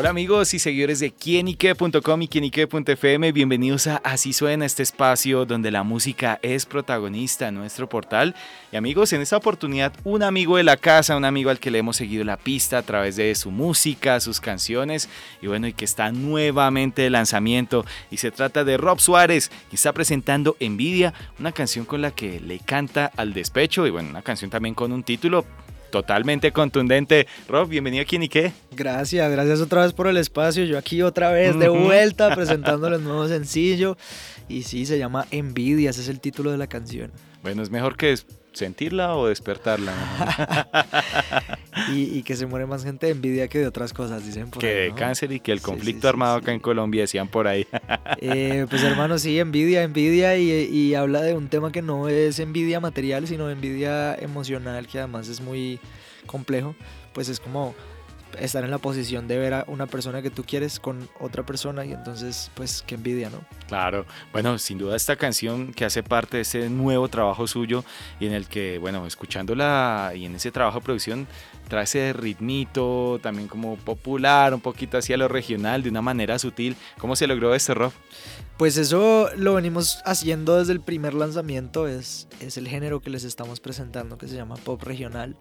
Hola amigos y seguidores de quienique.com y quienique.fm, bienvenidos a Así suena este espacio donde la música es protagonista en nuestro portal. Y amigos, en esta oportunidad un amigo de la casa, un amigo al que le hemos seguido la pista a través de su música, sus canciones y bueno, y que está nuevamente de lanzamiento y se trata de Rob Suárez, que está presentando Envidia, una canción con la que le canta al despecho y bueno, una canción también con un título totalmente contundente. Rob, bienvenido aquí en Ike. Gracias, gracias otra vez por el espacio. Yo aquí otra vez de vuelta presentándole el nuevo sencillo. Y sí, se llama Envidia, ese es el título de la canción. Bueno, es mejor que sentirla o despertarla. y, que se muere más gente de envidia que de otras cosas, dicen por que ahí. Que de cáncer y que el conflicto armado acá en Colombia, decían por ahí. Eh, pues hermano, sí, envidia, envidia y, y, habla de un tema que no es envidia material, sino envidia emocional, que además es muy complejo. Pues es como estar en la posición de ver a una persona que tú quieres con otra persona y entonces pues qué envidia, ¿no? Claro, bueno, sin duda esta canción que hace parte de ese nuevo trabajo suyo y en el que, bueno, escuchándola y en ese trabajo de producción trae ese ritmito también como popular, un poquito hacia lo regional, de una manera sutil. ¿Cómo se logró este rock? Pues eso lo venimos haciendo desde el primer lanzamiento, es, es el género que les estamos presentando que se llama pop regional.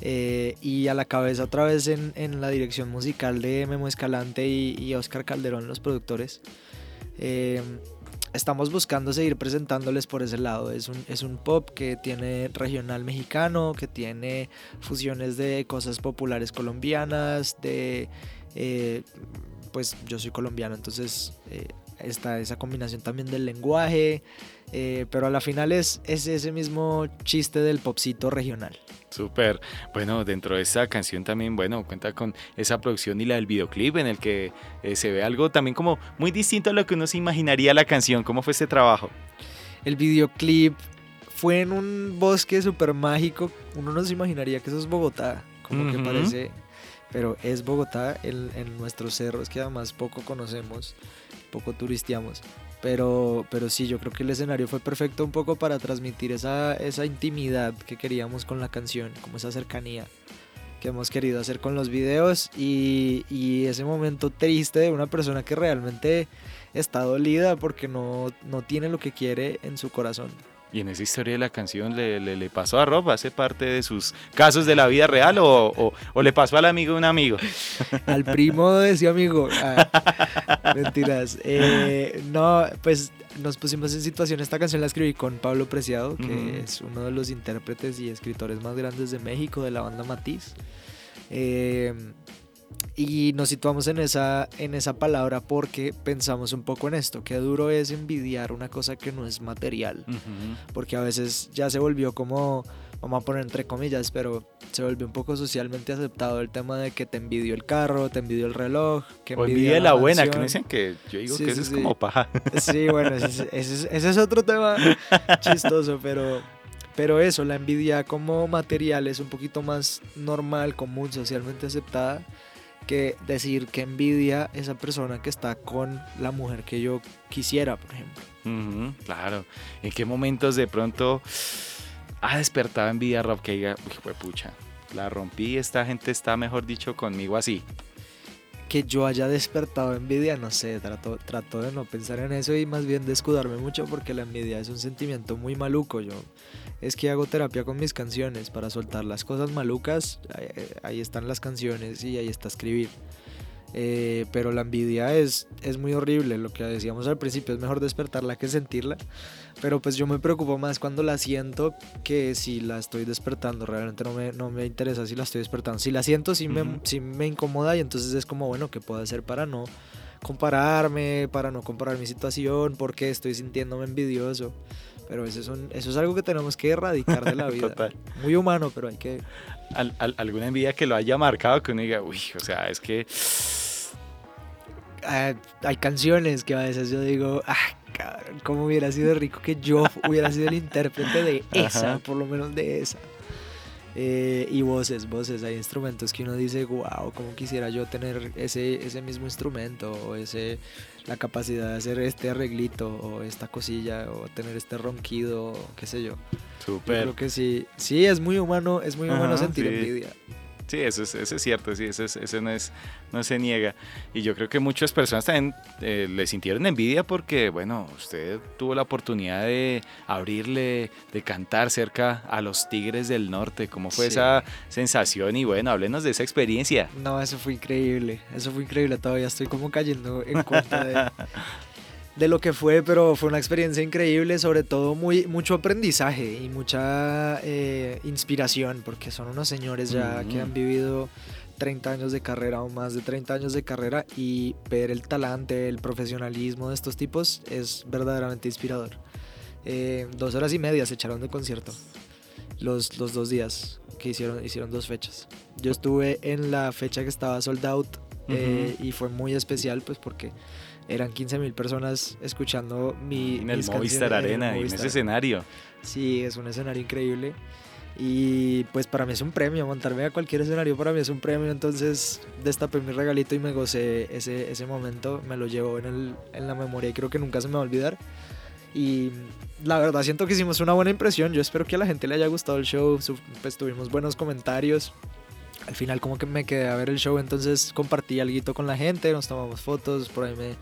Eh, y a la cabeza otra vez en, en, la dirección musical de Memo Escalante y, y Oscar Calderón, los productores. Eh, estamos buscando seguir presentándoles por ese lado. Es un, es un pop que tiene regional mexicano, que tiene fusiones de cosas populares colombianas, de... Eh, pues yo soy colombiano, entonces está esa combinación también del lenguaje, pero a la final es, es ese mismo chiste del popcito regional. Súper. Bueno, dentro de esta canción también, bueno, cuenta con esa producción y la del videoclip en el que eh, se ve algo también como muy distinto a lo que uno se imaginaría la canción. ¿Cómo fue este trabajo? El videoclip fue en un bosque súper mágico. Uno no se imaginaría que eso es Bogotá, como que parece, pero es Bogotá en, en nuestros cerros que además poco conocemos, poco turisteamos. Pero, pero sí, yo creo que el escenario fue perfecto un poco para transmitir esa, esa intimidad que queríamos con la canción, como esa cercanía que hemos querido hacer con los videos y, y ese momento triste de una persona que realmente está dolida porque no, no tiene lo que quiere en su corazón. Y en esa historia de la canción le, le, pasó a Rob, hace parte de sus casos de la vida real o, o, le pasó al amigo de un amigo. Al primo de ese amigo. Ah, mentiras. Eh, no, pues nos pusimos en situación. Esta canción la escribí con Pablo Preciado, que es uno de los intérpretes y escritores más grandes de México, de la banda Matiz. Eh, y nos situamos en esa, en esa palabra porque pensamos un poco en esto, qué duro es envidiar una cosa que no es material, porque a veces ya se volvió como, vamos a poner entre comillas, pero se volvió un poco socialmente aceptado el tema de que te envidio el carro, te envidio el reloj, que envidia la, buena, que me dicen que yo digo que eso es como paja. Sí, bueno, ese, ese es otro tema chistoso, pero pero eso, la envidia como material es un poquito más normal, común, socialmente aceptada que decir que envidia esa persona que está con la mujer que yo quisiera, por ejemplo. claro. ¿En qué momentos de pronto ha despertado envidia Rob que diga, uy, pucha, la rompí, esta gente está, mejor dicho, conmigo así? Que yo haya despertado envidia, no sé, trato, trato de no pensar en eso y más bien de escudarme mucho porque la envidia es un sentimiento muy maluco. Yo es que hago terapia con mis canciones para soltar las cosas malucas. Ahí, están las canciones y ahí está escribir. Eh, pero la envidia es, es muy horrible, lo que decíamos al principio, es mejor despertarla que sentirla. Pero pues yo me preocupo más cuando la siento que si la estoy despertando. Realmente no me, no me interesa si la estoy despertando. Si la siento, sí, me, sí me incomoda y entonces es como, bueno, ¿qué puedo hacer para no compararme, para no comparar mi situación? porque estoy sintiéndome envidioso? Pero eso es, eso es algo que tenemos que erradicar de la vida. Total. Muy humano, pero hay que... ¿Alguna envidia que lo haya marcado que uno diga, uy, o sea, es que... Ah, hay canciones que a veces yo digo, ah, cabrón, cómo hubiera sido rico que yo hubiera sido el intérprete de esa, por lo menos de esa. Eh, y voces, voces, hay instrumentos que uno dice, wow, cómo quisiera yo tener ese, ese mismo instrumento o ese, la capacidad de hacer este arreglito o esta cosilla o tener este ronquido, qué sé yo. Súper. Creo que sí, sí, es muy humano, es muy humano sentir envidia. Sí, eso es, eso es cierto, sí, eso, eso no, es, no se niega. Y yo creo que muchas personas también eh, le sintieron envidia porque, bueno, usted tuvo la oportunidad de abrirle, de cantar cerca a los Tigres del Norte. ¿Cómo fue esa sensación? Y bueno, háblenos de esa experiencia. No, eso fue increíble, eso fue increíble. Todavía estoy como cayendo en cuenta de, de lo que fue, pero fue una experiencia increíble, sobre todo muy, mucho aprendizaje y mucha eh, inspiración, porque son unos señores ya que han vivido 30 años de carrera o más de 30 años de carrera y ver el talante, el profesionalismo de estos tipos es verdaderamente inspirador. Eh, dos horas y media se echaron de concierto los, los dos días que hicieron, hicieron dos fechas. Yo estuve en la fecha que estaba sold out eh, y fue muy especial pues porque eran 15 mil personas escuchando mi... En el Movistar Arena, en, ese escenario. Sí, es un escenario increíble. Y pues para mí es un premio, montarme a cualquier escenario para mí es un premio, entonces destapé mi regalito y me gocé ese, ese momento, me lo llevo en, el, en la memoria y creo que nunca se me va a olvidar. Y la verdad siento que hicimos una buena impresión, yo espero que a la gente le haya gustado el show, pues tuvimos buenos comentarios, al final como que me quedé a ver el show, entonces compartí algo con la gente, nos tomamos fotos, por ahí me,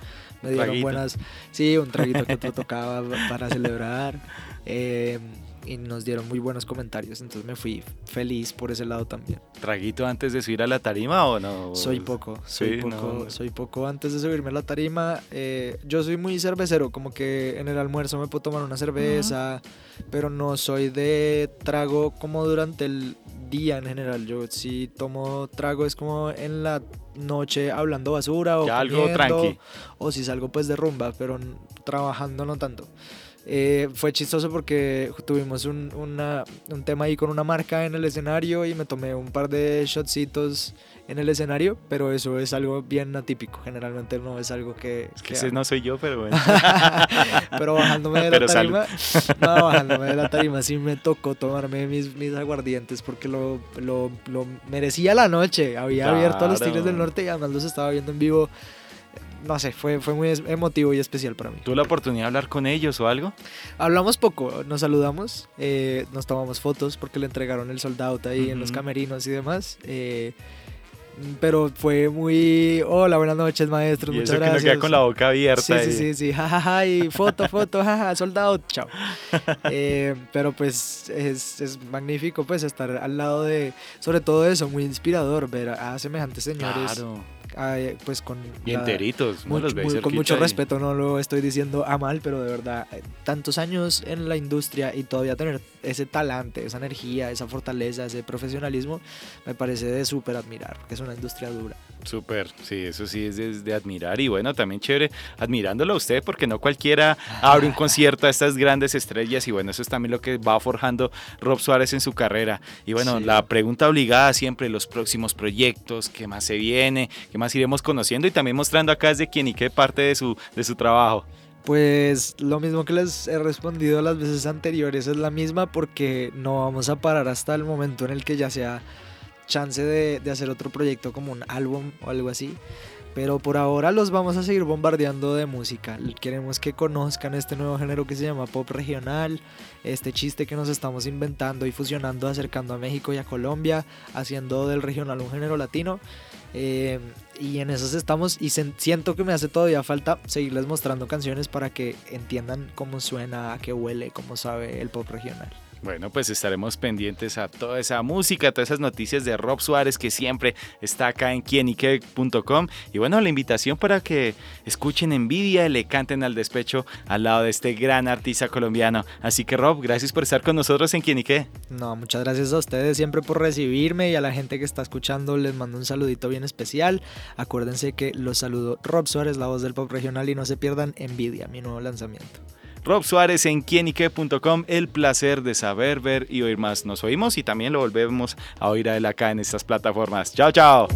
me dieron buenas, sí, un traguito que otro tocaba para celebrar. Eh, y nos dieron muy buenos comentarios, entonces me fui feliz por ese lado también. ¿Traguito antes de subir a la tarima o no? Soy poco, soy poco, soy poco antes de subirme a la tarima. Eh, yo soy muy cervecero, como que en el almuerzo me puedo tomar una cerveza, pero no soy de trago como durante el día en general. Yo si tomo trago es como en la noche hablando basura o algo tranqui. o si salgo pues de rumba, pero trabajando no tanto. Eh, fue chistoso porque tuvimos un, un, tema ahí con una marca en el escenario y me tomé un par de shotcitos en el escenario, pero eso es algo bien atípico. Generalmente no es algo que. Es que, ese no soy yo, pero bueno. pero bajándome de la tarima. No, bajándome de la tarima sí me tocó tomarme mis, mis aguardientes porque lo, lo, lo merecía la noche. Había abierto a los Tigres del Norte y además los estaba viendo en vivo no sé, fue, fue muy emotivo y especial para mí. ¿Tuvo la oportunidad de hablar con ellos o algo? Hablamos poco, nos saludamos, eh, nos tomamos fotos porque le entregaron el soldado ahí en los camerinos y demás. Eh, pero fue muy, hola, buenas noches, maestros, muchas gracias. Que queda con la boca abierta. Sí, sí, sí, sí, jajaja, y foto, foto, jaja, soldado, chao. Eh, pero pues es, es, magnífico pues estar al lado de, sobre todo eso, muy inspirador ver a semejantes señores. Claro pues con... Y enteritos, con mucho respeto, no lo estoy diciendo a mal, pero de verdad, eh, tantos años en la industria y todavía tener ese talante, esa energía, esa fortaleza, ese profesionalismo, me parece de súper admirar, porque es una industria dura. Súper, sí, eso sí es de, admirar y bueno, también chévere admirándolo a usted porque no cualquiera abre un concierto a estas grandes estrellas y bueno, eso es también lo que va forjando Rob Suárez en su carrera. Y bueno, la pregunta obligada siempre, los próximos proyectos, qué más se viene, qué más iremos conociendo y también mostrando acá desde quién y qué parte de su, de su trabajo. Pues lo mismo que les he respondido las veces anteriores es la misma porque no vamos a parar hasta el momento en el que ya sea chance de, hacer otro proyecto como un álbum o algo así. Pero por ahora los vamos a seguir bombardeando de música. Queremos que conozcan este nuevo género que se llama pop regional, este chiste que nos estamos inventando y fusionando, acercando a México y a Colombia, haciendo del regional un género latino. Eh, y en esos estamos y siento que me hace todavía falta seguirles mostrando canciones para que entiendan cómo suena, a qué huele, cómo sabe el pop regional. Bueno, pues estaremos pendientes a toda esa música, a todas esas noticias de Rob Suárez que siempre está acá en quienique.com. Y bueno, la invitación para que escuchen Envidia y le canten al despecho al lado de este gran artista colombiano. Así que Rob, gracias por estar con nosotros en Quienique. No, muchas gracias a ustedes siempre por recibirme y a la gente que está escuchando les mando un saludito bien especial. Acuérdense que los saludo Rob Suárez, la voz del pop regional y no se pierdan Envidia, mi nuevo lanzamiento. Rob Suárez en quienique.com. El placer de saber, ver y oír más. Nos oímos y también lo volvemos a oír a él acá en estas plataformas. Chao, chao.